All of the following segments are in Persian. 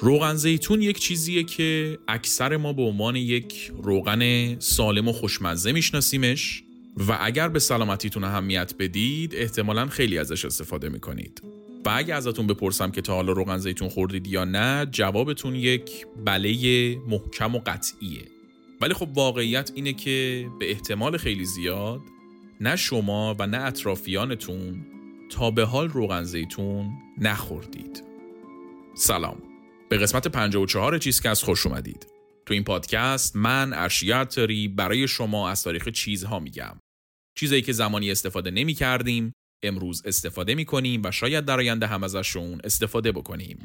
روغن زیتون یک چیزیه که اکثر ما به عنوان یک روغن سالم و خوشمزه میشناسیمش و اگر به سلامتیتون اهمیت بدید احتمالا خیلی ازش استفاده می‌کنید. و اگه ازتون بپرسم که تا حالا روغن زیتون خوردید یا نه جوابتون یک بله محکم و قطعیه. ولی خب واقعیت اینه که به احتمال خیلی زیاد نه شما و نه اطرافیانتون تا به حال روغن زیتون نخوردید. سلام. به قسمت 54 چیزکست خوش اومدید. تو این پادکست من ارشیت برای شما از تاریخ چیزها میگم. چیزایی که زمانی استفاده نمی کردیم امروز استفاده می کنیم و شاید در آینده هم ازشون استفاده بکنیم.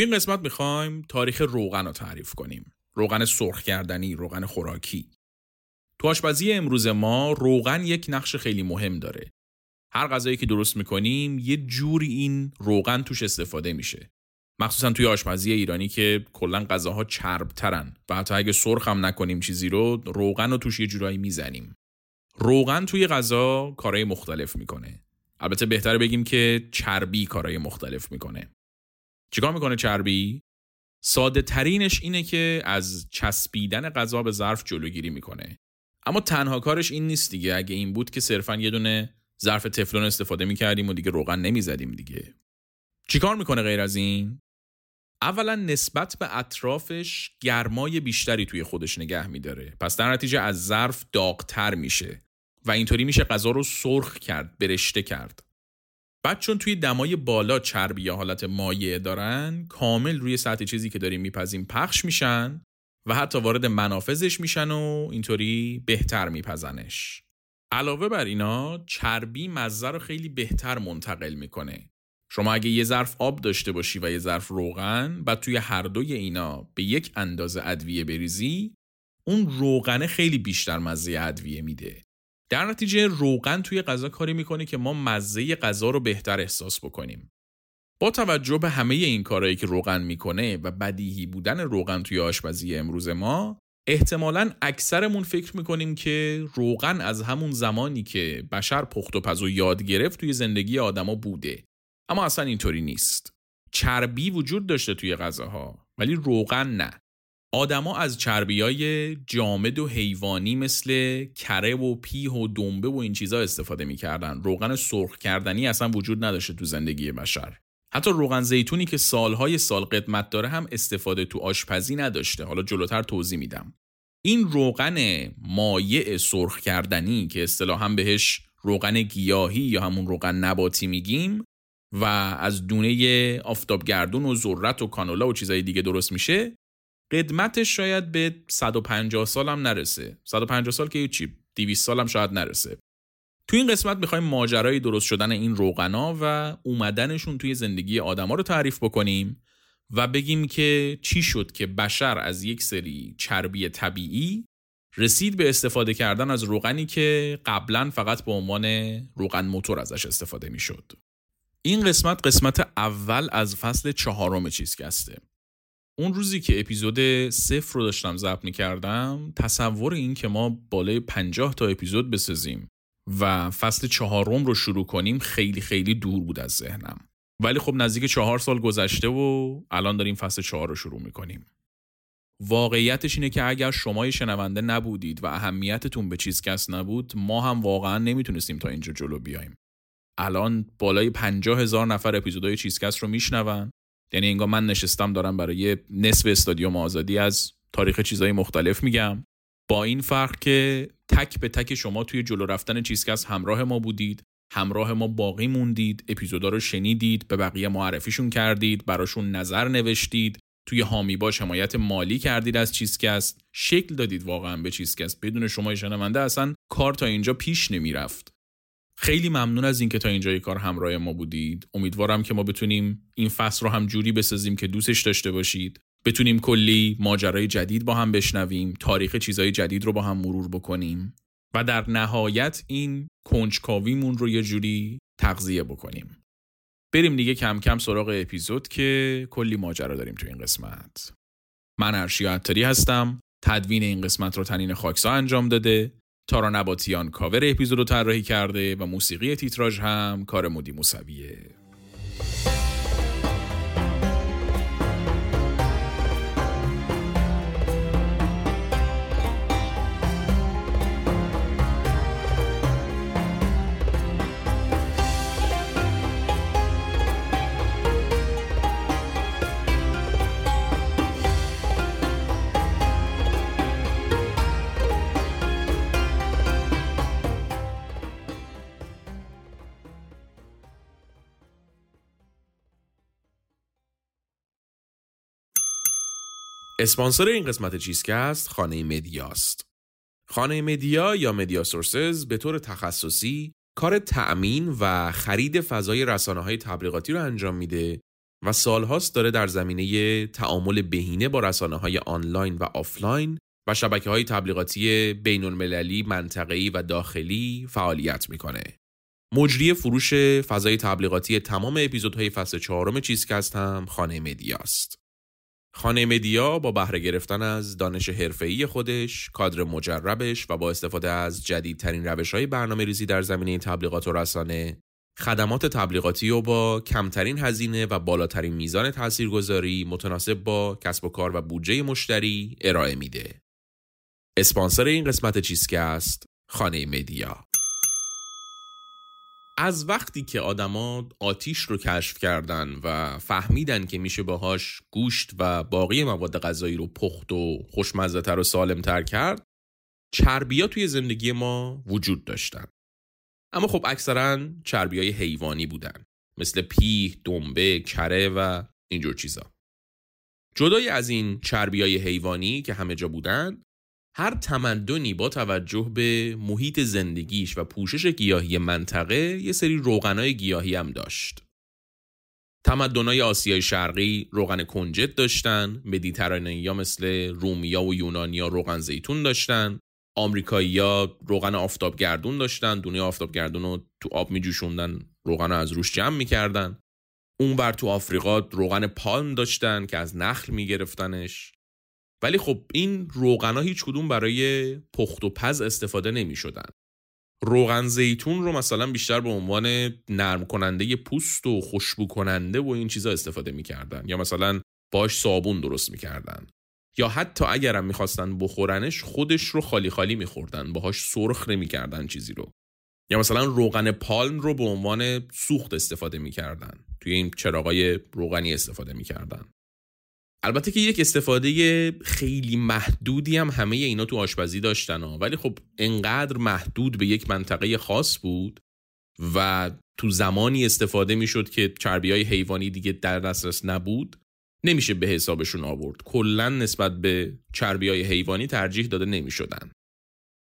تو این قسمت می‌خوایم تاریخ روغن رو تعریف کنیم. روغن سرخ کردنی، روغن خوراکی. تو آشپزی امروز ما روغن یک نقش خیلی مهم داره. هر غذایی که درست می‌کنیم یه جوری این روغن توش استفاده میشه. مخصوصا توی آشپزی ایرانی که کلا غذاها چربترن و حتی اگه سرخ هم نکنیم چیزی رو روغن رو توش یه جورایی می‌زنیم. روغن توی غذا کارهای مختلف می‌کنه. البته بهتره بگیم که چربی کارهای مختلف می‌کنه. چیکار می‌کنه چربی؟ ساده ترینش اینه که از چسبیدن غذا به ظرف جلوگیری می‌کنه. اما تنها کارش این نیست دیگه اگه این بود که صرفا یه دونه ظرف تفلون استفاده می‌کردیم و دیگه روغن نمی‌زدیم دیگه. چیکار می‌کنه غیر از این؟ اولا نسبت به اطرافش گرمای بیشتری توی خودش نگه میداره. پس در نتیجه از ظرف داغتر میشه و اینطوری میشه غذا رو سرخ کرد، برشته کرد. بعد چون توی دمای بالا چربی یا حالت مایع دارن کامل روی سطح چیزی که داریم میپزیم پخش میشن و حتی وارد منافذش میشن و اینطوری بهتر میپزنش. علاوه بر اینا چربی مزه رو خیلی بهتر منتقل می‌کنه. شما اگه یه ظرف آب داشته باشی و یه ظرف روغن بعد توی هر دوی اینا به یک اندازه ادویه بریزی اون روغنه خیلی بیشتر مزه ادویه میده. در نتیجه روغن توی غذا کاری می‌کنه که ما مزه غذا رو بهتر احساس بکنیم. با توجه به همه این کارهایی که روغن می‌کنه و بدیهی بودن روغن توی آشپزی امروز ما احتمالا اکثرمون فکر می‌کنیم که روغن از همون زمانی که بشر پخت و پز و یاد گرفت توی زندگی آدما بوده. اما اصلا اینطوری نیست. چربی وجود داشته توی غذاها ولی روغن نه. آدما از چربیای جامد و حیوانی مثل کره و پیه و دنبه و این چیزا استفاده می‌کردن. روغن سرخ کردنی اصلا وجود نداشته تو زندگی بشر. حتی روغن زیتونی که سالهای سال قدمت داره هم استفاده تو آشپزی نداشته. حالا جلوتر توضیح میدم. این روغن مایع سرخ کردنی که اصطلاحا بهش روغن گیاهی یا همون روغن نباتی میگیم و از دونه آفتابگردون و ذرت و کانولا و چیزای دیگه درست میشه قدمتش شاید به 150 سال هم نرسه 150 سال که چی 200 سال هم شاید نرسه تو این قسمت می‌خوایم ماجرای درست شدن این روغنا و اومدنشون توی زندگی آدما رو تعریف بکنیم و بگیم که چی شد که بشر از یک سری چربی طبیعی رسید به استفاده کردن از روغنی که قبلا فقط به عنوان روغن موتور ازش استفاده می‌شد. این قسمت قسمت اول از فصل چهارم چیزکسته. اون روزی که اپیزود صفر رو داشتم ضبط کردم تصور این که ما بالای پنجاه تا اپیزود بسازیم و فصل چهارم رو شروع کنیم خیلی خیلی دور بود از ذهنم. ولی خب نزدیک چهار سال گذشته و الان داریم فصل چهار رو شروع می کنیم واقعیتش اینه که اگر شما شنونده نبودید و اهمیتتون به چیز کس نبود ما هم واقعا نمی‌تونستیم تا اینجا جلو بیایم. الان بالای پنجاه هزار نفر اپیزودهای چیزکست رو میشنون یعنی انگار من نشستم دارم برای نصف استادیوم آزادی از تاریخ چیزهای مختلف میگم. با این فرق که تک به تک شما توی جلو رفتن چیزکس همراه ما بودید همراه ما باقی موندید اپیزودا رو شنیدید به بقیه معرفیشون کردید براشون نظر نوشتید توی هامی باش حمایت مالی کردید از چیزکست شکل دادید واقعا به چیزکست بدون شما شنونده اصلا کار تا اینجا پیش نمی‌رفت. خیلی ممنون از اینکه تا اینجای کار همراه ما بودید. امیدوارم که ما بتونیم این فصل رو هم جوری بسازیم که دوستش داشته باشید. بتونیم کلی ماجرای جدید با هم بشنویم تاریخ چیزای جدید رو با هم مرور بکنیم و در نهایت این کنجکاویمون رو یه جوری تغذیه بکنیم. بریم دیگه کم کم سراغ اپیزود که کلی ماجرا داریم تو این قسمت. من ارشیا عطاری هستم. تدوین این قسمت رو تنین خاکسا انجام داده. تارا نباتیان کاور اپیزود رو طراحی کرده و موسیقی تیتراژ هم کار مودی موسویه. اسپانسر این قسمت چیزکست خانه مدیاست. خانه مدیا یا Media Sources به طور تخصصی کار تأمین و خرید فضای رسانه های تبلیغاتی رو انجام میده و سالهاست داره در زمینه تعامل بهینه با رسانه های آنلاین و آفلاین و شبکه های تبلیغاتی بین المللی، منطقه‌ای و داخلی فعالیت می‌کنه. مجری فروش فضای تبلیغاتی تمام اپیزودهای فصل چهارم چیزکست هم خانه مدیاست. خانه مدیا با بهره گرفتن از دانش حرفه‌ای خودش، کادر مجربش و با استفاده از جدیدترین روش‌های برنامه ریزی در زمینه تبلیغات و رسانه، خدمات تبلیغاتی و با کمترین هزینه و بالاترین میزان تاثیرگذاری متناسب با کسب و کار و بودجه مشتری ارائه میده. اسپانسر این قسمت چیزکست خانه مدیا از وقتی که آدما آتیش رو کشف کردن و فهمیدن که میشه باهاش گوشت و باقی مواد غذایی رو پخت و خوشمزه و سالمتر کرد چربیا توی زندگی ما وجود داشتن. اما خب اکثرا چربی های حیوانی بودن مثل پیه، دنبه، کره و اینجور چیزا. جدای از این چربی های حیوانی که همه جا بودن هر تمدنی با توجه به محیط زندگیش و پوشش گیاهی منطقه یه سری روغنای گیاهی هم داشت. تمدنای آسیای شرقی روغن کنجد داشتن، مدیترانه‌ای مثل رومیا و یونانیا روغن زیتون داشتن، آمریکایی‌ها روغن آفتابگردون داشتن، دنیا آفتابگردون رو تو آب میجوشوندن، روغن رو از روش جمع می‌کردن. اون بر تو آفریقا روغن پالم داشتن که از نخل میگرفتنش ولی خب این روغنا هیچ کدوم برای پخت و پز استفاده نمی شدن. روغن زیتون رو مثلا بیشتر به عنوان نرم کننده پوست و خوشبو کننده و این چیزا استفاده می‌کردن یا مثلا باش صابون درست می‌کردن. یا حتی اگرم می‌خواستن بخورنش خودش رو خالی خالی میخوردن باهاش سرخ نمی‌کردن چیزی رو. یا مثلا روغن پالم رو به عنوان سوخت استفاده می‌کردن توی این چراغای روغنی استفاده می‌کردن. البته که یک استفاده خیلی محدودی هم همه اینا تو آشپزی داشتن. ولی خب انقدر محدود به یک منطقه خاص بود و تو زمانی استفاده می‌شد که چربی های حیوانی دیگه در دسترس نبود نمیشه به حسابشون آورد. کلا نسبت به چربی های حیوانی ترجیح داده نمی‌شدن.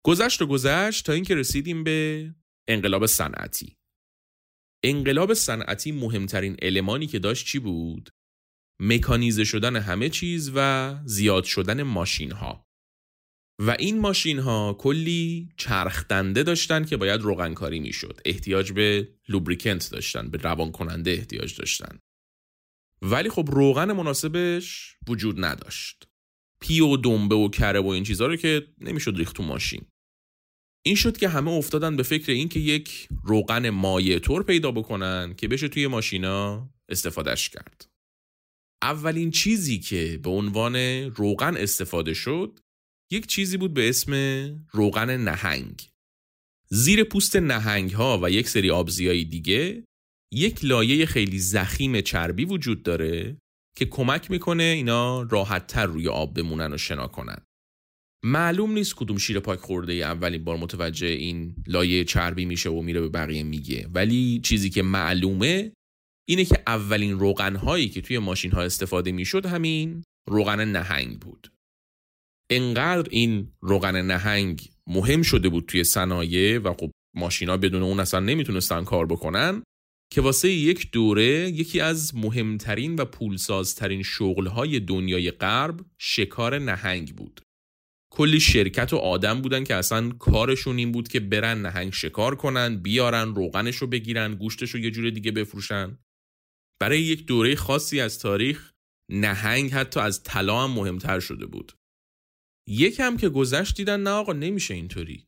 گذشت و گذشت تا اینکه رسیدیم به انقلاب صنعتی. انقلاب صنعتی مهمترین المانی که داشت چی بود؟ مکانیزه شدن همه چیز و زیاد شدن ماشین ها و این ماشین ها کلی چرخدنده داشتن که باید روغنکاری می شد احتیاج به لوبریکنت داشتن به روان کننده احتیاج داشتن. ولی خب روغن مناسبش وجود نداشت. پی و دنبه و کره و این چیزها رو که نمی‌شد ریخت تو ماشین. این شد که همه افتادن به فکر اینکه یک روغن مایع طور پیدا بکنن که بشه توی ماشینا استفادهش کرد. اولین چیزی که به عنوان روغن استفاده شد یک چیزی بود به اسم روغن نهنگ. زیر پوست نهنگ ها و یک سری آبزیایی دیگه یک لایه خیلی زخیم چربی وجود داره که کمک می‌کنه اینا راحت تر روی آب بمونن و شنا کنن. معلوم نیست کدوم شیر پاک خورده ای اولین بار متوجه این لایه چربی میشه و میره به بقیه میگه ولی چیزی که معلومه اینه که اولین روغن هایی که توی ماشین ها استفاده می‌شد همین روغن نهنگ بود انقدر این روغن نهنگ مهم شده بود توی صنایع و خب ماشینا بدون اون اصلا نمی‌تونستن کار بکنن که واسه یک دوره یکی از مهمترین و پولسازترین شغلهای دنیای غرب شکار نهنگ بود. کلی شرکت و آدم بودن که اصلا کارشون این بود که برن نهنگ شکار کنن بیارن روغنش رو بگیرن گوشتش رو یه جور دیگه بفروشن برای یک دوره خاصی از تاریخ نهنگ حتی از طلا هم مهمتر شده بود. یکم که گذشت دیدن نه آقا نمیشه اینطوری.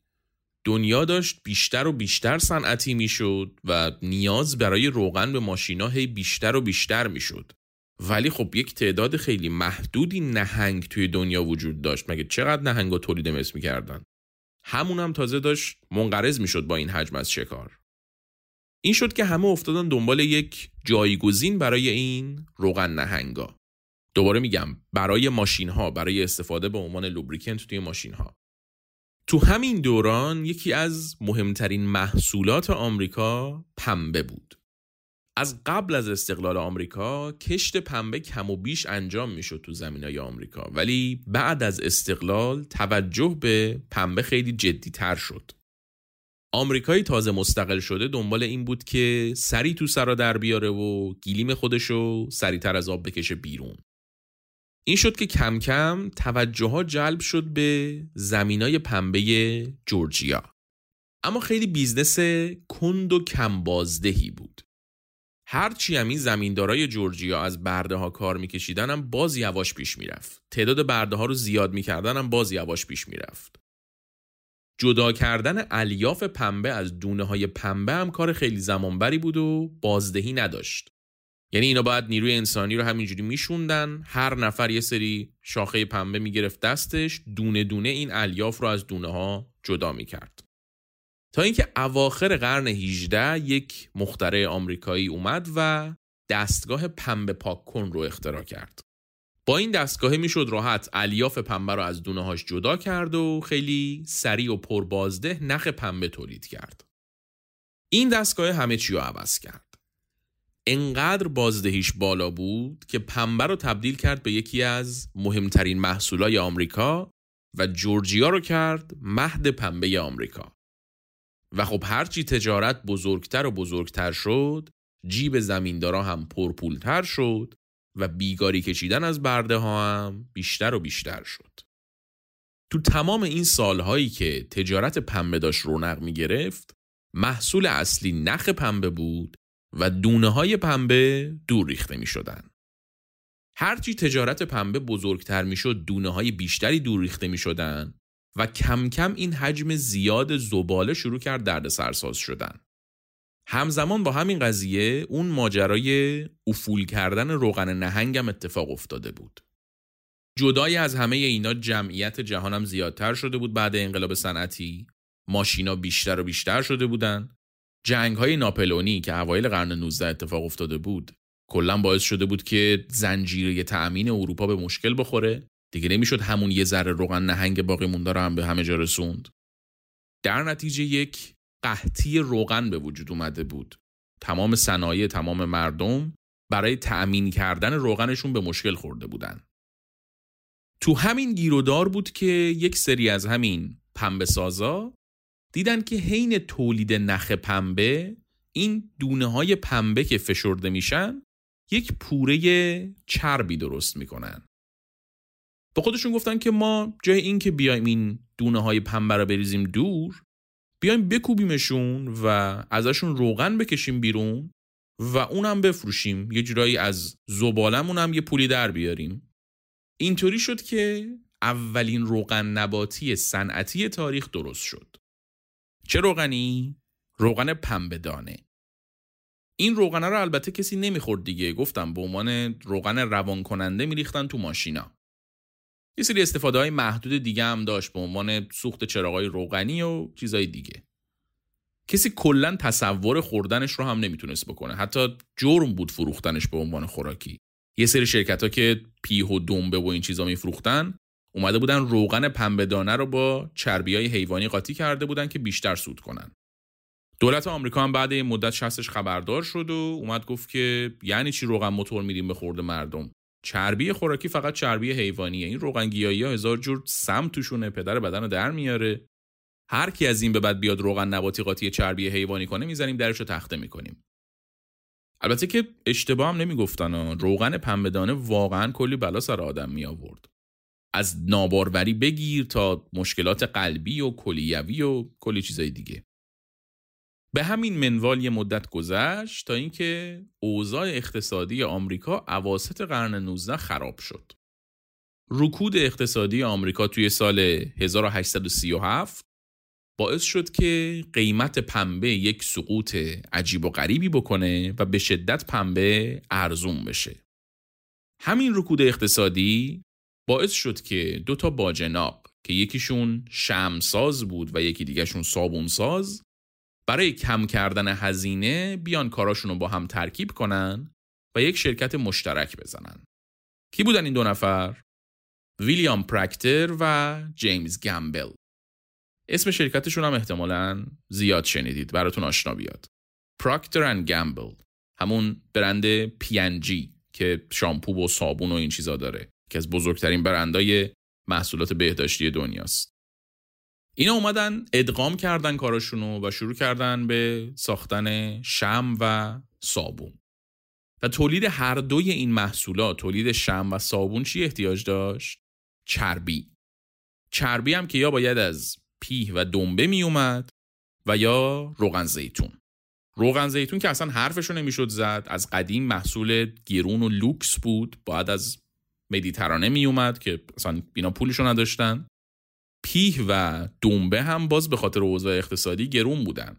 دنیا داشت بیشتر و بیشتر صنعتی می‌شد و نیاز برای روغن به ماشینا هی بیشتر و بیشتر می‌شد. ولی خب یک تعداد خیلی محدودی نهنگ توی دنیا وجود داشت. مگه چقدر نهنگ تولید مثل می‌کردن؟ همون هم تازه داشت منقرض می‌شد با این حجم از شکار. این شد که همه افتادن دنبال یک جایگزین برای این روغن نهنگا. دوباره میگم برای ماشین ها برای استفاده به عنوان لوبریکنت توی ماشین ها تو همین دوران یکی از مهمترین محصولات آمریکا پنبه بود. از قبل از استقلال آمریکا کشت پنبه کم و بیش انجام می‌شد تو زمین های آمریکا ولی بعد از استقلال توجه به پنبه خیلی جدی تر شد. آمریکایی تازه مستقل شده دنبال این بود که سری تو سرا در بیاره و گیلیم خودشو سریعتر از آب بکشه بیرون. این شد که کم کم توجه ها جلب شد به زمینای پنبه جورجیا. اما خیلی business کند و کم بازدهی بود هرچی هم این زمیندارای جورجیا از برده ها کار میکشیدن هم باز یواش پیش می‌رفت. تعداد برده ها رو زیاد می‌کردن هم باز یواش پیش می‌رفت. جدا کردن الیاف پنبه از دونه های پنبه هم کار خیلی زمانبری بود و بازدهی نداشت یعنی اینا باید نیروی انسانی رو همینجوری میشوندن هر نفر یه سری شاخه پنبه می‌گرفت دستش دونه دونه این الیاف رو از دونه ها جدا می‌کرد تا اینکه اواخر قرن 18 یک مخترع آمریکایی اومد و دستگاه پنبه پاک کن رو اختراع کرد. با این دستگاه می‌شد راحت الیاف پنبه رو از دونه هاش جدا کرد و خیلی سریع و پربازده نخ پنبه تولید کرد. این دستگاه همه چی رو عوض کرد. انقدر بازدهیش بالا بود که پنبه رو تبدیل کرد به یکی از مهمترین محصولای آمریکا و جورجیا رو کرد مهد پنبه آمریکا. و خب هرچی تجارت بزرگتر و بزرگتر شد جیب زمیندارا هم پرپولتر شد و بیگاری کشیدن از برده ها هم بیشتر و بیشتر شد. تو تمام این سالهایی که تجارت پنبه داشت رونق می گرفت محصول اصلی نخ پنبه بود و دونه های پنبه دور ریخته می شدن. هرچی تجارت پنبه بزرگتر می شد دونه های بیشتری دور ریخته می شدن و کم کم این حجم زیاد زباله شروع کرد درد سرساز شدن. همزمان با همین قضیه اون ماجرای افول کردن روغن نهنگم اتفاق افتاده بود. جدای از همه اینا جمعیت جهانم زیادتر شده بود بعد انقلاب صنعتی. ماشینا بیشتر و بیشتر شده بودن. جنگ های ناپلونی که اوایل قرن 19 اتفاق افتاده بود کلا باعث شده بود که زنجیره تأمین اروپا به مشکل بخوره. دیگه نمی‌شد همون یه ذره روغن نهنگ باقی مونده رو هم به همه جا رسوند. در نتیجه یک قحطی روغن به وجود اومده بود. تمام صنایع تمام مردم برای تأمین کردن روغنشون به مشکل خورده بودن. تو همین گیرودار بود که یک سری از همین پنبه سازا دیدن که حین تولید نخ پنبه این دونه های پنبه که فشرده میشن یک پوره چربی درست می‌کنن. به خودشون گفتن که ما جای این که بیایم این دونه های پنبه رو بریزیم دور بیایم بکوبیمشون و ازشون روغن بکشیم بیرون و اونم بفروشیم. یه جورایی از زبالمون هم یه پولی در بیاریم. اینطوری شد که اولین روغن نباتی صنعتی تاریخ درست شد. چه روغنی؟ روغن پنبه دانه این روغنه رو البته کسی نمی‌خورد دیگه. گفتم به عنوان روغن روان کننده میریختن تو ماشینا. یه سری استفاده های محدود دیگه هم داشت به عنوان سوخت چراغای روغنی و چیزای دیگه. کسی کلا تصور خوردنش رو هم نمی‌تونست بکنه. حتی جرم بود فروختنش به عنوان خوراکی. یه سری شرکت ها که پیه و دنبه و این چیزا میفروختن اومده بودن روغن پنبه دانه رو با چربی های حیوانی قاطی کرده بودن که بیشتر سود کنن. دولت آمریکا هم بعد این مدت شستش خبردار شد و اومد گفت که یعنی چی روغن موتور میدیم به خورده مردم؟ چربی خوراکی فقط چربی حیوانیه. این روغن گیاهی ها هزار جور سم توشونه پدر بدن رو در میاره. هر کی از این به بعد بیاد روغن نباتی قاطی چربی حیوانی کنه می‌زنیم درش رو تخته می‌کنیم. البته که اشتباه هم نمی‌گفتن روغن پنبهدانه واقعا کلی بلا سر آدم می آورد از ناباروری بگیر تا مشکلات قلبی و کلیوی و کلی چیزای دیگه. به همین منوال یه مدت گذشت تا اینکه اوضاع اقتصادی آمریکا اواسط قرن 19 خراب شد. رکود اقتصادی آمریکا توی سال 1837 باعث شد که قیمت پنبه یک سقوط عجیب و غریبی بکنه و به شدت پنبه ارزون بشه. همین رکود اقتصادی باعث شد که دو تا باجناق که یکیشون شمساز بود و یکی دیگهشون صابونساز برای کم کردن هزینه بیان کاراشون رو با هم ترکیب کنن و یک شرکت مشترک بزنن. کی بودن این دو نفر؟ ویلیام پرکتر و جیمز گمبل. اسم شرکتشون هم احتمالا زیاد شنیدید براتون آشنا بیاد. پراکتر اند گمبل همون برند پی که شامپو و صابون و این چیزا داره که از بزرگترین برندهای محصولات بهداشتی دنیاست. اینا اومدن ادغام کردن کاراشونو و شروع کردن به ساختن شم و صابون. و تولید هر دوی این محصولات تولید شم و صابون چی احتیاج داشت؟ چربی. چربی هم که یا باید از پیه و دنبه می اومد و یا روغن زیتون. روغن زیتون که اصلا حرفشو نمی‌شد زد از قدیم محصول گیرون و لوکس بود باید از مدیترانه می اومد که اصلا بینا پولشو نداشتن. پیه و دنبه هم باز به خاطر اوضاع اقتصادی گرون بودن.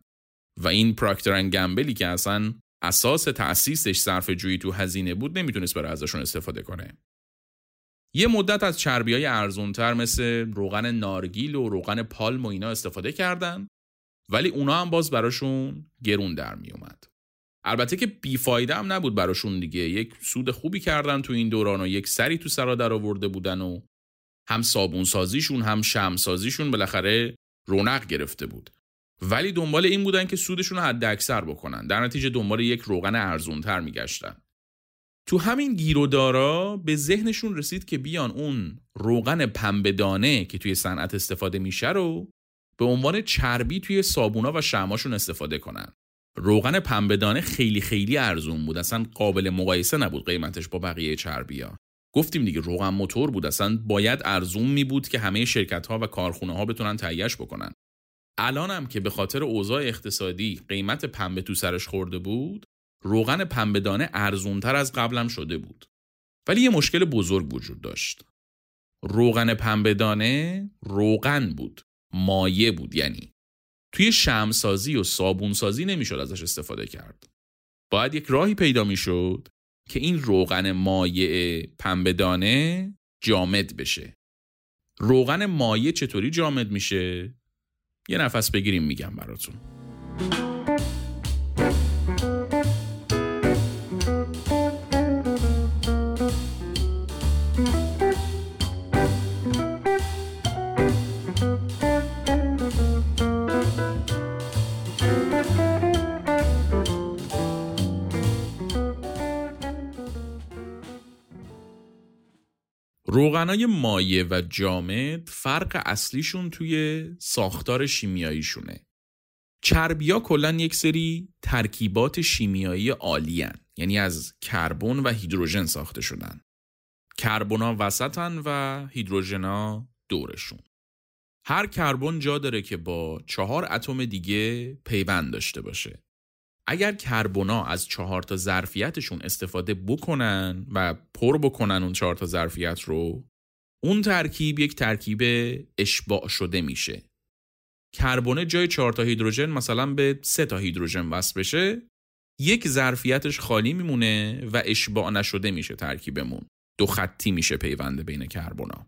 و این پراکتر گمبلی که اصلا اساس تأسیسش صرف جویی تو هزینه بود نمی‌تونست برای ازشون استفاده کنه. یه مدت از چربی های ارزونتر مثل روغن نارگیل و روغن پالم و اینا استفاده کردن ولی اونا هم باز براشون گرون در می اومد. البته که بیفایده هم نبود براشون دیگه. یک سود خوبی کردن تو این دوران و یک سری تو سرا در آورده بودن و هم صابون سازیشون هم شم سازیشون بالاخره رونق گرفته بود. ولی دنبال این بودن که سودشون رو حد اکثر بکنن. در نتیجه دنبال یک روغن ارزونتر میگشتن. تو همین گیرودارا به ذهنشون رسید که بیان اون روغن پنبهدانه که توی صنعت استفاده میشه رو به عنوان چربی توی صابونا و شماشون استفاده کنن. روغن پنبهدانه خیلی خیلی ارزون بود. اصلا قابل مقایسه نبود قیمتش با بقیه چربیا گفتیم دیگه روغن موتور بود. اصلا باید ارزون می بود که همه شرکت ها و کارخونه ها بتونن تهیهش بکنن. الانم که به خاطر اوضاع اقتصادی قیمت پنبه تو سرش خورده بود روغن پنبهدانه ارزونتر از قبلم شده بود. ولی یه مشکل بزرگ وجود داشت. روغن پنبهدانه روغن بود. مایه بود یعنی. توی شمسازی و صابونسازی نمی‌شد ازش استفاده کرد. باید یک راهی پیدا می‌شد که این روغن مایع پنبهدانه جامد بشه. روغن مایع چطوری جامد میشه؟ یه نفس بگیریم میگم براتون. روغنای مایع و جامد فرق اصلیشون توی ساختار شیمیاییشونه. چربیا کلا یک سری ترکیبات شیمیایی عالی یعنی از کربن و هیدروژن ساخته شدن. کربنا وسطن و هیدروژنا دورشون. هر کربن جا داره که با چهار اتم دیگه پیوند داشته باشه. اگر کربونا از چهار تا ظرفیتشون استفاده بکنن و پر بکنن اون چهار تا ظرفیت رو اون ترکیب یک ترکیب اشباع شده میشه. کربونه جای چهار تا هیدروژن مثلا به سه تا هیدروژن وصل بشه یک ظرفیتش خالی میمونه و اشباع نشده میشه ترکیبمون. دو خطی میشه پیوند بین کربونا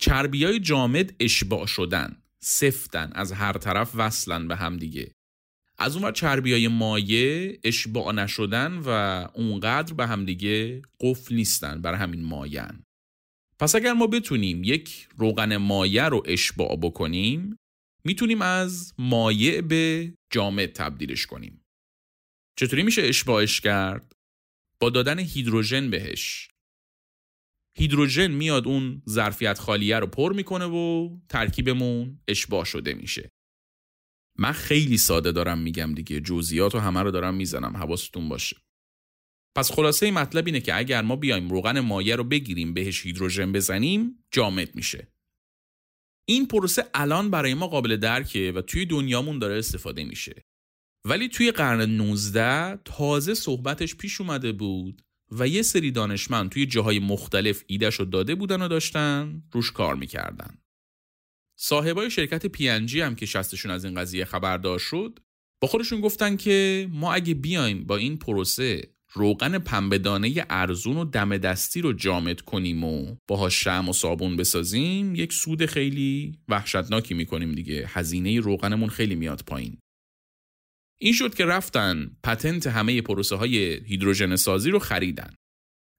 چربی های جامد اشباع شدن سفتن از هر طرف وصلن به هم دیگه. از اون چربی های مایه اشباع نشدن و اونقدر به همدیگه قفل نیستن بر همین ماین پس اگر ما بتونیم یک روغن مایه رو اشباع بکنیم می‌تونیم از مایع به جامد تبدیلش کنیم. چطوری میشه اشباعش کرد؟ با دادن هیدروژن بهش. هیدروژن میاد اون ظرفیت خالیه رو پر می‌کنه و ترکیبمون اشباه شده میشه. من خیلی ساده دارم میگم دیگه. جزئیات و همه رو دارم می‌زنم. حواستون باشه. پس خلاصه مطلب اینه که اگر ما بیایم روغن مایع رو بگیریم بهش هیدروژن بزنیم جامد میشه. این پروسه الان برای ما قابل درکه و توی دنیامون داره استفاده میشه. ولی توی قرن 19 تازه صحبتش پیش اومده بود و یه سری دانشمند توی جاهای مختلف ایدهش رو داده بودن و داشتن روش کار می‌کردن. صاحبای شرکت پی هم که شستشون از این قضیه خبردار شد با خودشون گفتن که ما اگه بیایم با این پروسه روغن پنبهدانه ارزون و دم دستی رو جامد کنیم و باهاش شم و صابون بسازیم یک سود خیلی وحشتناکی می‌کنیم دیگه. هزینه روغنمون خیلی میاد پایین. این شد که رفتن پتنت همه پروسه های هیدروژن سازی رو خریدن.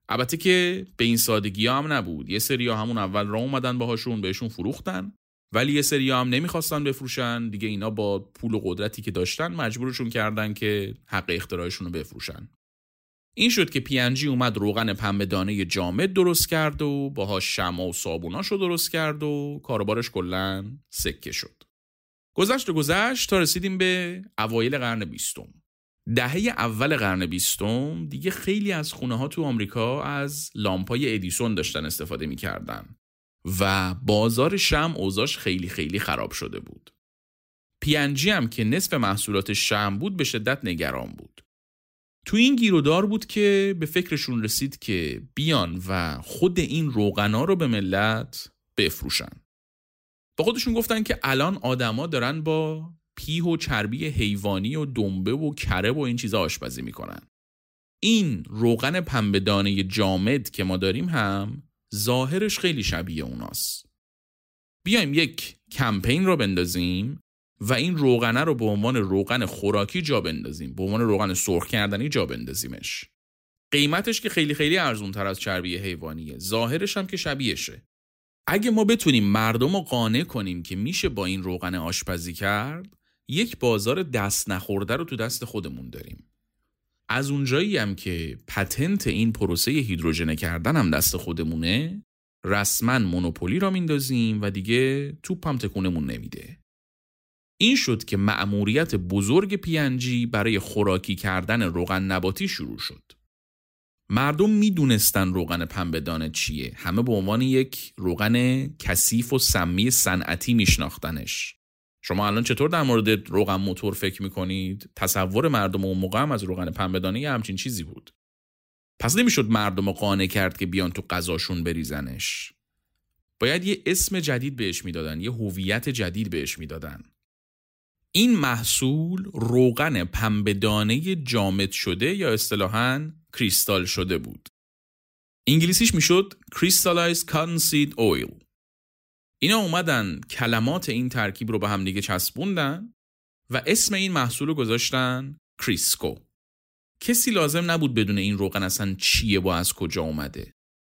البته که به این سادگی هم نبود. یه سری همون اول را اومدن باهاشون بهشون فروختن. ولی یه سری هم نمی‌خواستن بفروشن. دیگه اینا با پول و قدرتی که داشتن مجبورشون کردن که حق اختراعشون رو بفروشن. این شد که پی اومد روغن پنبه دانه جامد درست کرد و باهاش شمع و صابوناش رو درست کرد و کاربارش کلا سکه شد. گذشت و گذشت تا رسیدیم به اوایل قرن بیستم. دهه اول قرن بیستم دیگه خیلی از خونه ها تو آمریکا از لامپای ادیسون داشتن استفاده می‌کردن. و بازار شم اوزاش خیلی خیلی خراب شده بود. پی هم که نصف محصولات شم بود به شدت نگران بود. تو این گیرودار بود که به فکرشون رسید که بیان و خود این روغنا رو به ملت بفروشن. با خودشون گفتن که الان آدما دارن با پیه و چربی حیوانی و دنبه و کره و این چیزا آشپزی می‌کنن. این روغن پنبهدانه جامد که ما داریم هم ظاهرش خیلی شبیه اوناست. بیایم یک کمپین را بندازیم و این روغنه رو به عنوان روغن خوراکی جا بندازیم. به عنوان روغن سرخ کردنی جا بندازیمش. قیمتش که خیلی خیلی ارزون تر از چربی حیوانیه. ظاهرش هم که شبیهشه. اگه ما بتونیم مردم رو قانع کنیم که میشه با این روغن آشپزی کرد یک بازار دست نخورده رو تو دست خودمون داریم. از اونجایی هم که پتنت این پروسه هیدروژنه کردن هم دست خودمونه رسما مونوپولی را میندازیم و دیگه توپم تکونمون نمیده. این شد که مأموریت بزرگ پینجی برای خوراکی کردن روغن نباتی شروع شد. مردم می‌دونستن روغن پنبهدانه چیه. همه به عنوان یک روغن کثیف و سمی صنعتی میشناختنش. شما الان چطور در مورد روغن موتور فکر می‌کنید تصور مردم اون موقع هم از روغن پنبهدانه یه همچین چیزی بود پس نمی‌شد مردم رو قانع کرد که بیان تو غذاشون بریزنش باید یه اسم جدید بهش می‌دادن یه هویت جدید بهش می‌دادن این محصول روغن پنبهدانه جامد شده یا اصطلاحاً کریستال شده بود. انگلیسیش می‌شد Crystallized Cottonseed Oil. اینا اومدن کلمات این ترکیب رو به هم دیگه چسبوندن و اسم این محصول رو گذاشتن کریسکو. کسی لازم نبود بدونه این روغن اصلا چیه و از کجا اومده.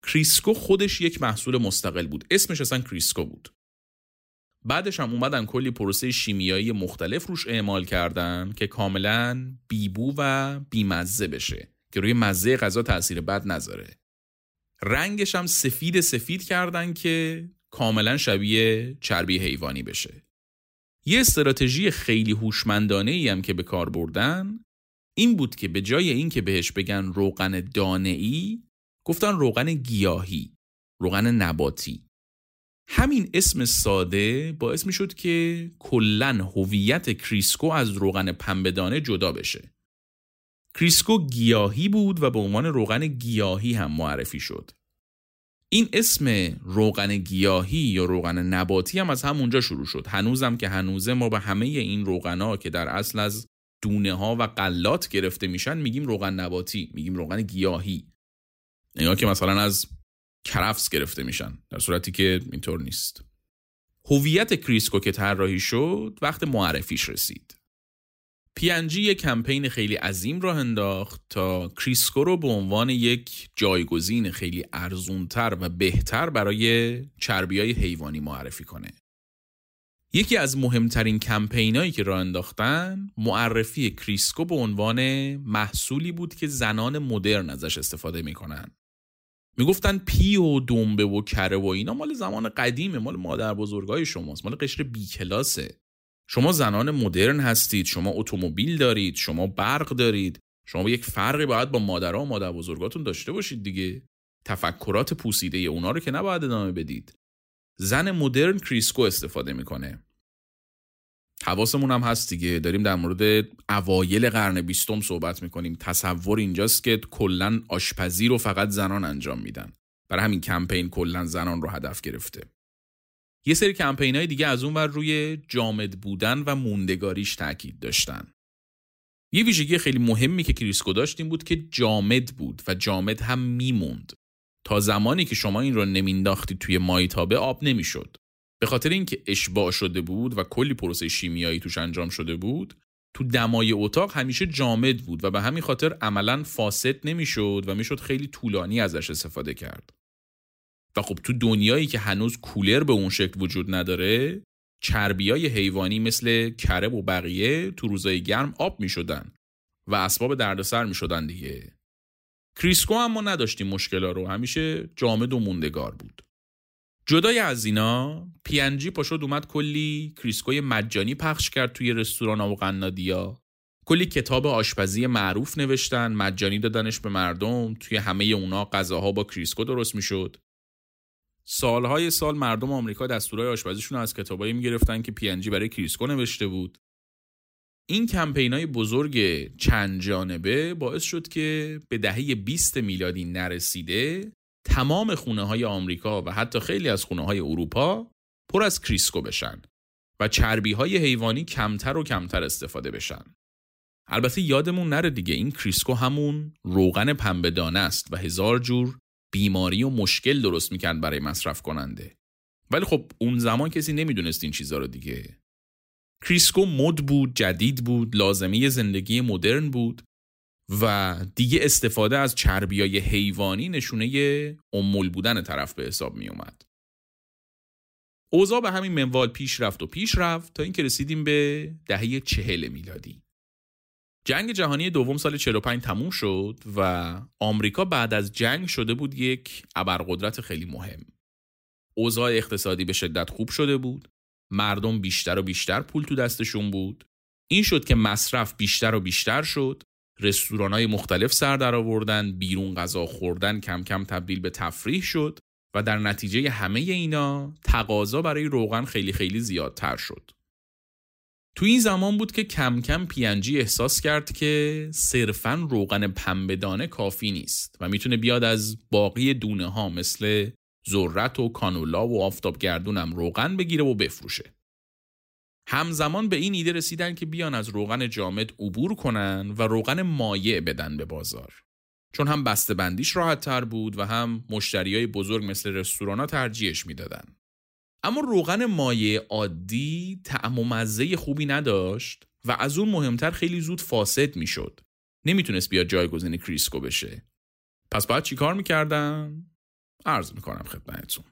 Crisco خودش یک محصول مستقل بود. اسمش اصلا Crisco بود. بعدش هم اومدن کلی پروسه شیمیایی مختلف روش اعمال کردن که کاملا بیبو و بیمزه بشه که روی مزه غذا تاثیر بد نذاره رنگش هم سفید سفید کردن که کاملا شبیه چربی حیوانی بشه یه استراتژی خیلی هوشمندانه ای هم که به کار بردن این بود که به جای اینکه بهش بگن روغن دانه ای گفتن روغن گیاهی روغن نباتی همین اسم ساده باعث می شد که کلا هویت Crisco از روغن پنبه‌دانه جدا بشه. Crisco گیاهی بود و به عنوان روغن گیاهی هم معرفی شد. این اسم روغن گیاهی یا روغن نباتی هم از همونجا شروع شد. هنوزم که هنوزه ما به همه این روغنا که در اصل از دونه ها و غلات گرفته میشن میگیم روغن نباتی، میگیم روغن گیاهی. اینا که مثلا از کرفس گرفته میشن در صورتی که اینطور نیست هویت Crisco که طراحی شد وقت معرفیش رسید پینجی یک کمپین خیلی عظیم راه انداخت تا Crisco رو به عنوان یک جایگزین خیلی ارزونتر و بهتر برای چربی حیوانی معرفی کنه. یکی از مهمترین کمپینایی که راه انداختن معرفی Crisco به عنوان محصولی بود که زنان مدرن ازش استفاده می‌کنن. می‌گفتن پی و دنبه و کره و اینا مال زمان قدیمه مال مادر بزرگای شماست مال قشر بی کلاسه شما زنان مدرن هستید شما اتومبیل دارید شما برق دارید شما یک فرقی باید با مادرها و مادر بزرگاتون داشته باشید دیگه. تفکرات پوسیده اونا رو که نباید ادامه بدید. زن مدرن Crisco استفاده می‌کنه. حواسمون هم هست دیگه. داریم در مورد اوایل قرن بیستم صحبت می‌کنیم. تصور اینجاست که کلا آشپزی رو فقط زنان انجام میدن. برای همین کمپین کلا زنان رو هدف گرفته. یه سری کمپین های دیگه از اون ور روی جامد بودن و موندگاریش تاکید داشتن. یه ویژگی خیلی مهمی که Crisco داشت این بود که جامد بود و جامد هم میموند. تا زمانی که شما این رو نمینداختید توی مایتابه آب نمی‌شد. به خاطر اینکه اشباع شده بود و کلی پروسه شیمیایی توش انجام شده بود تو دمای اتاق همیشه جامد بود و به همین خاطر عملا فاسد نمی‌شد و می‌شد خیلی طولانی ازش استفاده کرد. و خب تو دنیایی که هنوز کولر به اون شکل وجود نداره چربیای حیوانی مثل کرب و بقیه تو روزای گرم آب می شدن و اسباب دردسر می شدن دیگه. Crisco اما نداشت این مشکلا رو همیشه جامد و موندگار بود. جدای از اینا پینجی پاشد اومد کلی Crisco ی مجانی پخش کرد توی رستوران و قنادیا کلی کتاب آشپزی معروف نوشتن مجانی دادنش به مردم توی همه اونا غذاها با Crisco درست می‌شد. سالهای سال مردم آمریکا دستورهای آشپزیشون از کتابایی می‌گرفتن که P&G برای Crisco نوشته بود این کمپین های بزرگ چند جانبه باعث شد که به دهه 20 میلادی نرسیده تمام خونه های آمریکا و حتی خیلی از خونه های اروپا پر از Crisco بشن و چربی های حیوانی کمتر و کمتر استفاده بشن. البته یادمون نره دیگه این Crisco همون روغن پنبه است و هزار جور بیماری و مشکل درست می‌کرد برای مصرف کننده. ولی خب اون زمان کسی نمی‌دونست این چیزها رو دیگه. کریسکو مد بود، جدید بود، لازمه زندگی مدرن بود و دیگه استفاده از چربیای حیوانی نشونه امول بودن طرف به حساب می اومد. اوضاع به همین منوال پیش رفت و پیش رفت تا اینکه رسیدیم به دهه چهل میلادی. جنگ جهانی دوم سال 45 تموم شد و آمریکا بعد از جنگ شده بود یک ابرقدرت خیلی مهم. اوضاع اقتصادی به شدت خوب شده بود. مردم بیشتر و بیشتر پول تو دستشون بود. این شد که مصرف بیشتر و بیشتر شد رستوران های مختلف سر در آوردن بیرون غذا خوردن کم کم تبدیل به تفریح شد و در نتیجه همه اینا تقاضا برای روغن خیلی خیلی زیادتر شد تو این زمان بود که کم کم پینجی احساس کرد که صرفا روغن پنبهدانه کافی نیست و می‌تونه بیاد از باقی دونه ها مثل ذرت و کانولا و آفتابگردونم روغن بگیره و بفروشه همزمان به این ایده رسیدن که بیان از روغن جامد عبور کنن و روغن مایع بدن به بازار. چون هم بسته بندیش راحت تر بود و هم مشتری های بزرگ مثل رستوران ها ترجیحش می‌دادن. اما روغن مایع عادی طعم و مزه خوبی نداشت و از اون مهمتر خیلی زود فاسد می‌شد. نمی‌تونست بیاد جایگزین کریسکو بشه. پس باید چیکار می‌کردن؟ عرض می‌کنم خدمتتون.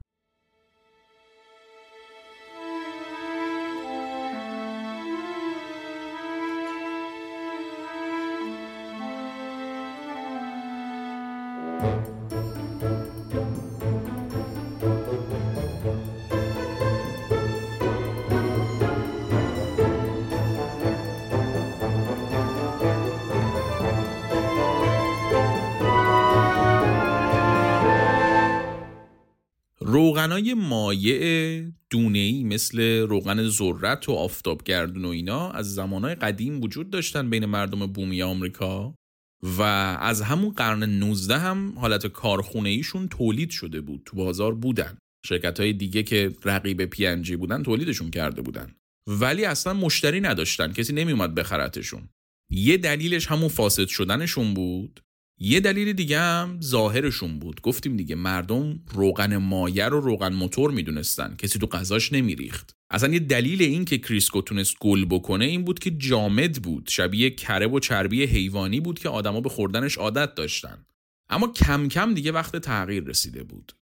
روغنای مایع دونه ای مثل روغن ذرت و آفتابگردون و اینا از زمانهای قدیم وجود داشتن بین مردم بومی آمریکا و از همون قرن 19 هم حالت کارخونه ایشون تولید شده بود تو بازار بودن. شرکت های دیگه که رقیب پی بودن تولیدشون کرده بودن. ولی اصلا مشتری نداشتن کسی نمیومد بخرتشون. یه دلیلش همون فاسد شدنشون بود. یه دلیل دیگه هم ظاهرشون بود. گفتیم دیگه مردم روغن مایع رو روغن موتور می‌دونستن. کسی تو غذاش نمیریخت. اصلا یه دلیل این که Crisco تونست گل بکنه این بود که جامد بود. شبیه کره و چربی حیوانی بود که آدما به خوردنش عادت داشتن. اما کم کم دیگه وقت تغییر رسیده بود.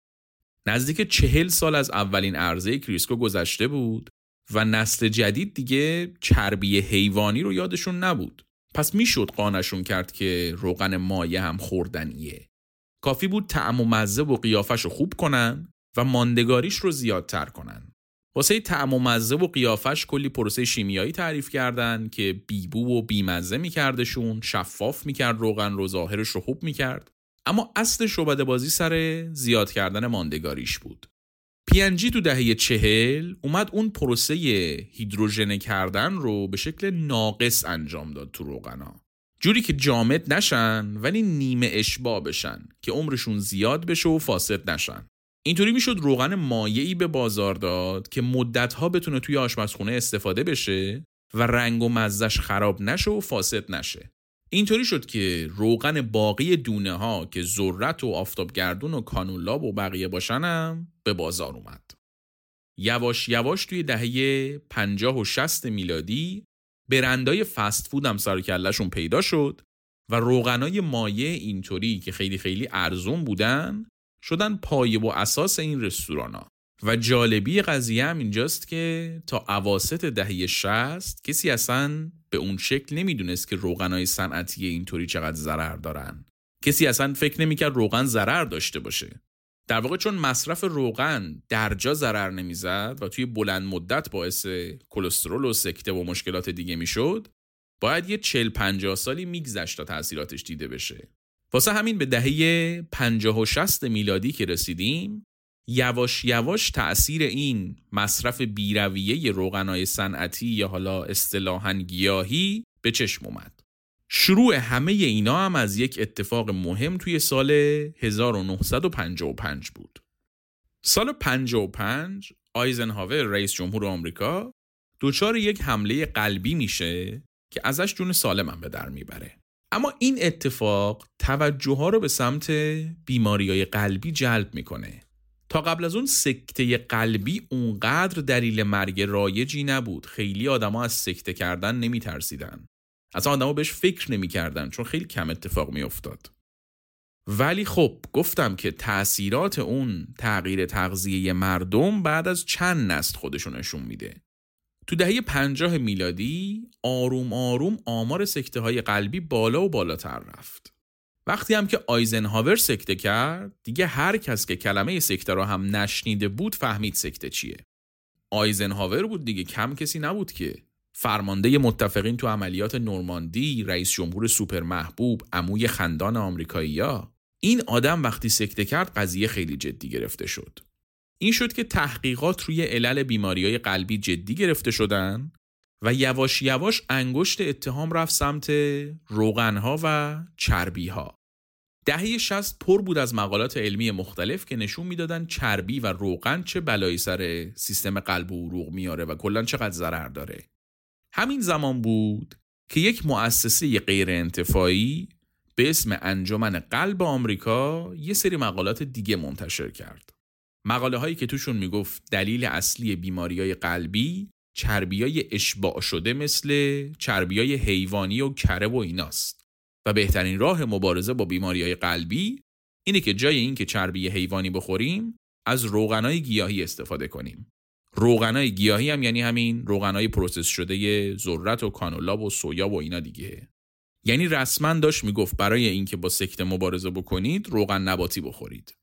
نزدیک چهل سال از اولین عرضه Crisco گذشته بود و نسل جدید دیگه چربی حیوانی رو یادشون نبود. پس می‌شد قانشون کرد که روغن مایه هم خوردنیه. کافی بود طعم و مزه و قیافش رو خوب کنن و ماندگاریش رو زیادتر کنن. واسه طعم و مزه و قیافش کلی پروسه شیمیایی تعریف کردن که بیبو و بیمزه میکردشون شفاف می‌کرد روغن رو ظاهرش رو خوب می‌کرد. اما اصل شعبده بازی سر زیاد کردن ماندگاریش بود. PNG تو دهه چهل اومد اون پروسه هیدروژن کردن رو به شکل ناقص انجام داد تو روغنا. جوری که جامد نشن ولی نیمه اشباع بشن که عمرشون زیاد بشه و فاسد نشن. اینطوری می‌شد روغن مایعی به بازار داد که مدتها بتونه توی آشپزخونه استفاده بشه و رنگ و مزش خراب نشه و فاسد نشه. اینطوری شد که روغن باقی دونه ها که ذرت و آفتابگردون و کانولاب و بقیه باشنم به بازار اومد. یواش یواش توی دهه 50 و 60 میلادی برندای فست فود هم سر کلشون پیدا شد و روغنای مایع اینطوری که خیلی خیلی ارزون بودن شدن پایه و اساس این رستوران ها. و جالبی قضیه هم اینجاست که تا عواست دهه 60 کسی اصلا به اون شکل نمی‌دونست که روغنای صنعتی اینطوری چقدر ضرر دارن. کسی اصلا فکر نمی‌کرد روغن ضرر داشته باشه. در واقع چون مصرف روغن درجا ضرر نمی‌زد و توی بلند مدت باعث کلسترول و سکته و مشکلات دیگه می‌شد باید یه 40 50 سالی میگذشت تا تاثیراتش دیده بشه. واسه همین به دهه 50 و 60 میلادی که رسیدیم یواش یواش تأثیر این مصرف بیرویه روغنای صنعتی یا حالا اصطلاحا گیاهی به چشم اومد. شروع همه اینا هم از یک اتفاق مهم توی سال 1955 بود. سال 55 آیزنهاور رئیس جمهور آمریکا دچار یک حمله قلبی میشه که ازش جون سالمم به در می‌بره. اما این اتفاق توجه ها رو به سمت بیماری های قلبی جلب می‌کنه تا قبل از اون سکته قلبی اونقدر دلیل مرگ رایجی نبود. خیلی آدما از سکته کردن نمی ترسیدن اصلا آدما بهش فکر نمی‌کردن چون خیلی کم اتفاق میافتاد. ولی خب گفتم که تاثیرات اون تغییر تغذیه مردم بعد از چند نسل خودشون نشون میده. تو دهه پنجاه میلادی آروم آروم آمار سکته های قلبی بالا و بالاتر رفت. وقتی هم که آیزنهاور سکته کرد دیگه هر کس که کلمه سکته را هم نشنیده بود فهمید سکته چیه. آیزنهاور بود دیگه کم کسی نبود که. فرمانده متفقین تو عملیات نورماندی رئیس جمهور سوپر محبوب عموی خندان آمریکایی‌ها. این آدم وقتی سکته کرد قضیه خیلی جدی گرفته شد. این شد که تحقیقات روی علل بیماری های قلبی جدی گرفته شدن و یواش یواش انگشت اتهام رفت سمت روغنها و چربیها. دهه 60 پر بود از مقالات علمی مختلف که نشون می‌دادن چربی و روغن چه بلایی سر سیستم قلب و عروق میاره و کلا چقدر ضرر داره. همین زمان بود که یک مؤسسه غیر انتفاعی به اسم انجمن قلب آمریکا یه سری مقالات دیگه منتشر کرد. مقاله هایی که توشون می‌گفت دلیل اصلی بیماری های قلبی های اشباع شده مثل های حیوانی و کره و ایناست و بهترین راه مبارزه با بیماری های قلبی اینه که جای اینکه چربی حیوانی بخوریم از روغنای گیاهی استفاده کنیم. روغنای گیاهی هم یعنی همین روغنای process شده ذرت و کانولا و سویا و اینا دیگه. یعنی رسما داشت می‌گفت برای اینکه با سکته مبارزه بکنید روغن نباتی بخورید.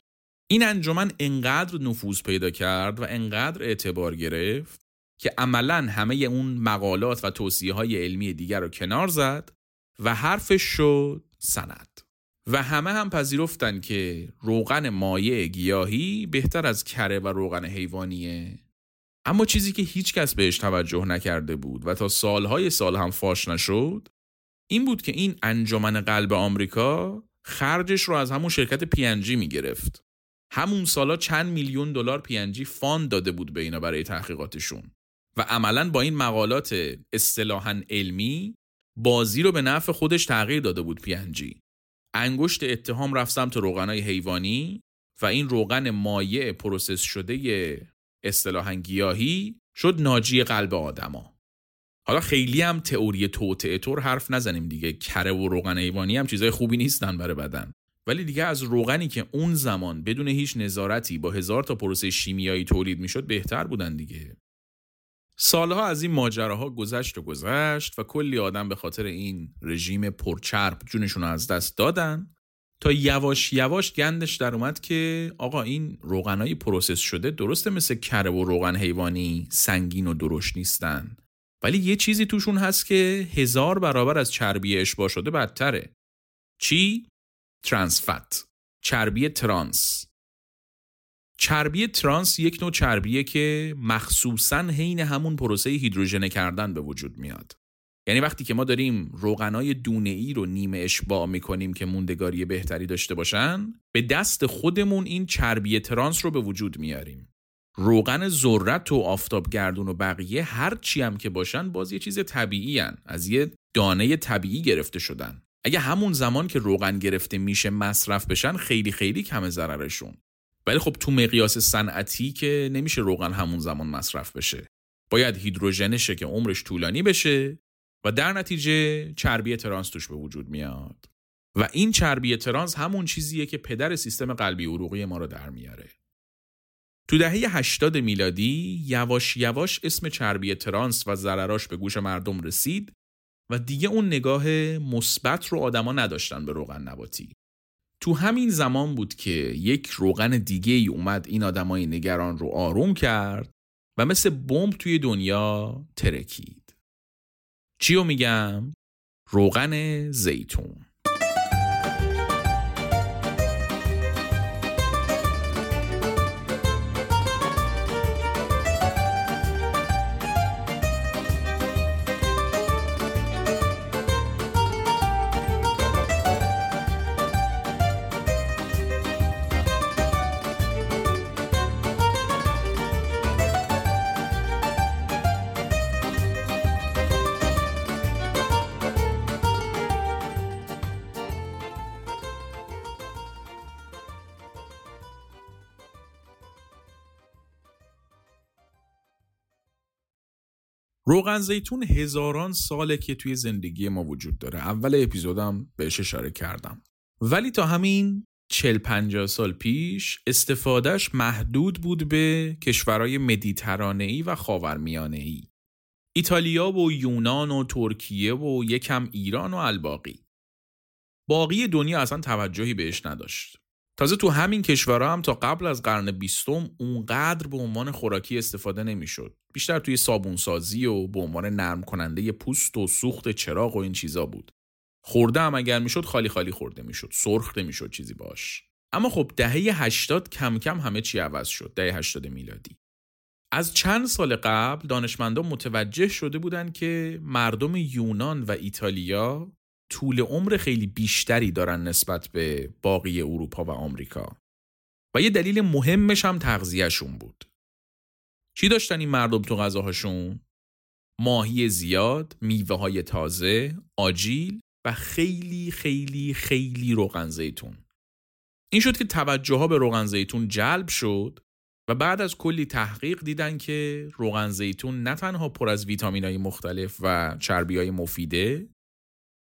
این انجمن انقدر نفوذ پیدا کرد و انقدر اعتبار گرفت که عملا همه اون مقالات و توصیه های علمی دیگر رو کنار زد و حرفش شد سند. و همه هم پذیرفتن که روغن مایع گیاهی بهتر از کره و روغن حیوانیه. اما چیزی که هیچ کس بهش توجه نکرده بود و تا سالهای سال هم فاش نشد این بود که این انجمن قلب آمریکا خرجش رو از همون شرکت پی می گرفت همون سالا چند میلیون دلار پی fund داده بود به اینا برای تحقیقاتشون. و عملا با این مقالات اصطلاحا علمی بازی رو به نفع خودش تغییر داده بود پی انگشت اتهام رفت سمت روغنای حیوانی و این روغن مایع process شده اصطلاحا گیاهی شد ناجی قلب آدما. حالا خیلی هم تئوری توطئه طور حرف نزنیم دیگه. کره و روغن حیوانی هم چیزای خوبی نیستن برای بدن. ولی دیگه از روغنی که اون زمان بدون هیچ نظارتی با هزار تا پروسه شیمیایی تولید می‌شد بهتر بودن دیگه. سالها از این ماجراها گذشت و گذشت و کلی آدم به خاطر این رژیم پرچرب جونشون از دست دادن تا یواش یواش گندش در اومد که آقا این روغنای process شده درسته مثل کره و روغن حیوانی سنگین و درشت نیستن ولی یه چیزی توشون هست که هزار برابر از چربی اشباع شده بدتره. چی؟ trans fat چربی ترانس. چربی ترانس یک نوع چربیه که مخصوصا حین همون پروسه هیدروژنه کردن به وجود میاد. یعنی وقتی که ما داریم روغنای دونه ای رو نیمه اشباع می‌کنیم که موندگاری بهتری داشته باشن به دست خودمون این چربی ترانس رو به وجود میاریم. روغن ذرت و آفتابگردون و بقیه هر چی هم که باشن باز یه چیز طبیعی هن. از یه دانه طبیعی گرفته شدن. اگه همون زمان که روغن گرفته میشه مصرف بشن خیلی خیلی کم ضررشون. ولی خب تو مقیاس صنعتی که نمیشه روغن همون زمان مصرف بشه. باید هیدروژنشه که عمرش طولانی بشه و در نتیجه چربی ترانس توش به وجود میاد. و این چربی ترانس همون چیزیه که پدر سیستم قلبی عروقی ما رو در میاره. تو دهه 80 میلادی یواش یواش اسم چربی ترانس و ضرراش به گوش مردم رسید و دیگه اون نگاه مثبت رو آدما نداشتن به روغن نباتی. تو همین زمان بود که یک روغن دیگه ای اومد این آدمای نگران رو آروم کرد و مثل بمب توی دنیا ترکید چیو میگم؟ روغن زیتون روغن زیتون هزاران ساله که توی زندگی ما وجود داره. اول اپیزودم بهش اشاره کردم. ولی تا همین 40 50 سال پیش استفادهش محدود بود به کشورهای مدیترانه‌ای و خاورمیانه‌ای. ایتالیا و یونان و ترکیه و یکم ایران و الباقی. باقی دنیا اصلا توجهی بهش نداشت. تازه تو همین کشورها هم تا قبل از قرن بیستم اونقدر به عنوان خوراکی استفاده نمی‌شد. بیشتر توی صابونسازی و به عنوان نرم کننده پوست و سوخت چراغ و این چیزا بود. خورده هم اگر می‌شد خالی خالی خورده می‌شد. سرخ نمی‌شد چیزی باش. اما خب دهه 80 کم کم همه چی عوض شد. دهه 80 میلادی. از چند سال قبل دانشمندان متوجه شده بودند که مردم یونان و ایتالیا طول عمر خیلی بیشتری دارن نسبت به باقی اروپا و آمریکا. و یه دلیل مهمش هم تغذیهشون بود. چی داشتن این مردم تو غذاهاشون؟ ماهی زیاد میوه های تازه آجیل و خیلی خیلی خیلی روغن زیتون. این شد که توجه ها به روغن زیتون جلب شد و بعد از کلی تحقیق دیدن که روغن زیتون نه تنها پر از ویتامین های مختلف و چربی های مفیده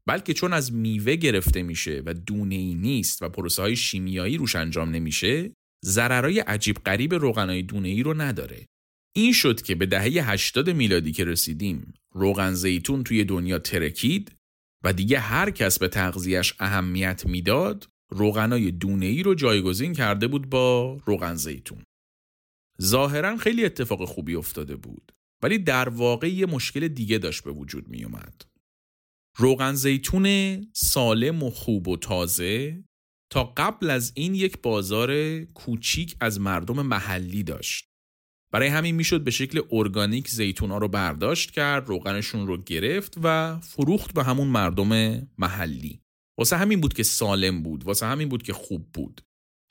بلکه چون از میوه گرفته میشه و دونه ای نیست و پروسه های شیمیایی روش انجام نمیشه ضررهای عجیب غریب روغنهای دونه ای رو نداره این شد که به دهه 80 میلادی که رسیدیم روغن زیتون توی دنیا ترکید و دیگه هر کس به تغذیهش اهمیت می‌داد روغنای دونه ای رو جایگزین کرده بود با روغن زیتون ظاهرا خیلی اتفاق خوبی افتاده بود ولی در واقع یه مشکل دیگه داشت به وجود می اومد. روغن زیتون سالم و خوب و تازه تا قبل از این یک بازار کوچیک از مردم محلی داشت. برای همین می‌شد به شکل ارگانیک زیتونا رو برداشت کرد، روغنشون رو گرفت و فروخت به همون مردم محلی. واسه همین بود که سالم بود، واسه همین بود که خوب بود.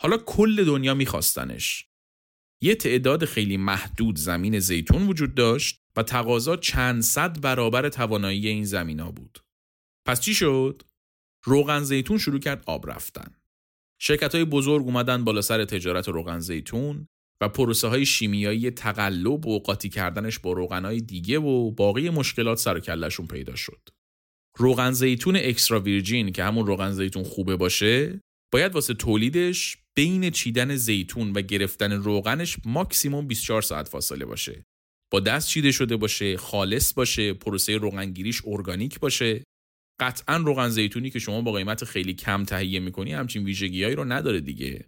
حالا کل دنیا میخواستنش. یه تعداد خیلی محدود زمین زیتون وجود داشت و تقاضا چند صد برابر توانایی این زمین ها بود. پس چی شد؟ روغن زیتون شروع کرد آب رفتن. شرکت های بزرگ اومدن بالا سر تجارت روغن زیتون و پروسه های شیمیایی تقلب و قاطی کردنش با روغن های دیگه و باقی مشکلات سر کلشون پیدا شد. روغن زیتون اکسترا ویرجین که همون روغن زیتون خوبه باشه باید واسه تولیدش بین چیدن زیتون و گرفتن روغنش ماکسیموم 24 ساعت فاصله باشه. با دست چیده شده باشه، خالص باشه، پروسه روغنگیریش ارگانیک باشه قطعا روغن زیتونی که شما با قیمت خیلی کم تهیه می‌کنی همچین ویژگیهایی رو نداره دیگه.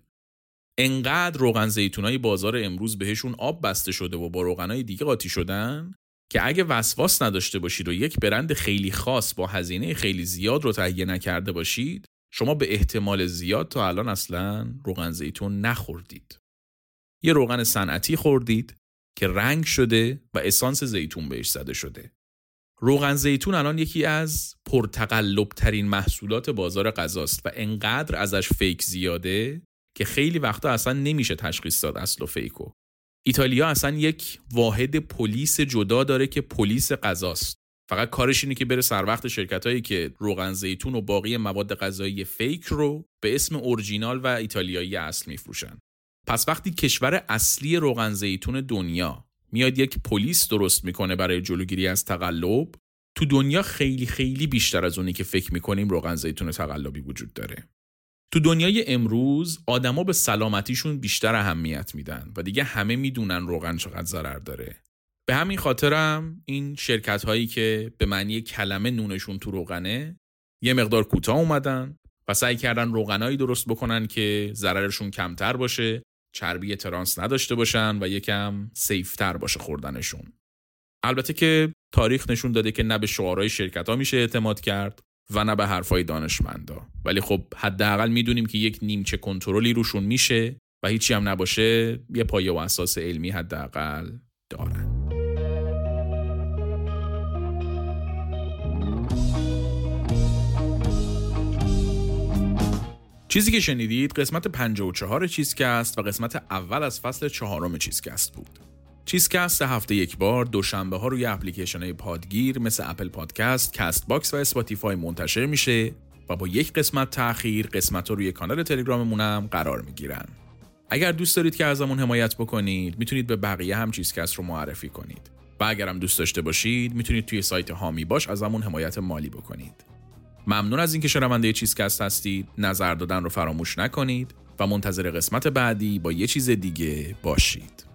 انقدر روغن زیتونای بازار امروز بهشون آب بسته شده و با روغنای دیگه قاطی شدن که اگه وسواس نداشته باشید و یک برند خیلی خاص با هزینه خیلی زیاد رو تهیه نکرده باشید شما به احتمال زیاد تا الان اصلا روغن زیتون نخوردید. یه روغن صنعتی خوردید که رنگ شده و اسانس زیتون بهش زده شده. روغن زیتون الان یکی از پرتقلبترین محصولات بازار غذاست و انقدر ازش فیک زیاده که خیلی وقتا اصلا نمیشه تشخیص داد اصل و فیکو. ایتالیا اصلا یک واحد پلیس جدا داره که پلیس غذاست. فقط کارش اینه که بره سر وقت شرکت هایی که روغن زیتون و باقی مواد غذایی فیک رو به اسم اورجینال و ایتالیایی اصل میفروشن. پس وقتی کشور اصلی روغن زیتون دنیا میاد یک پلیس درست می‌کنه برای جلوگیری از تقلب. تو دنیا خیلی خیلی بیشتر از اونی که فکر می‌کنیم روغن زیتون تقلبی وجود داره. تو دنیای امروز آدما به سلامتیشون بیشتر اهمیت میدن و دیگه همه می‌دونن روغن چقدر ضرر داره. به همین خاطرم این شرکت هایی که به معنی کلمه نونشون تو روغنه یه مقدار کوتاه اومدن و سعی کردن روغنایی درست بکنن که ضررشون کمتر باشه. چربی ترانس نداشته باشن و یکم سیفتر باشه خوردنشون. البته که تاریخ نشون داده که نه به شعارهای شرکت ها میشه اعتماد کرد و نه به حرفای دانشمندا. ولی خب حداقل می‌دونیم که یک نیمچه کنترلی روشون میشه و هیچی هم نباشه یه پایه و اساس علمی حداقل دارن. چیزی که شنیدید قسمت 54 چیزکست و قسمت اول از فصل چهارم چیزکست بود. چیزکست هفته یک بار دوشنبه ها روی اپلیکیشن های پادگیر مثل Apple Podcast، Castbox و Spotify منتشر میشه و با یک قسمت تاخیر قسمت ها روی کانال تلگراممونم قرار می‌گیرن. اگر دوست دارید که ازمون حمایت بکنید می‌تونید به بقیه هم چیزکست رو معرفی کنید. و اگرم دوست داشته باشید می‌تونید توی سایت حامی باش ازمون حمایت مالی بکنید. ممنون از اینکه شنونده چیزکست هستید. نظر دادن رو فراموش نکنید و منتظر قسمت بعدی با یه چیز دیگه باشید.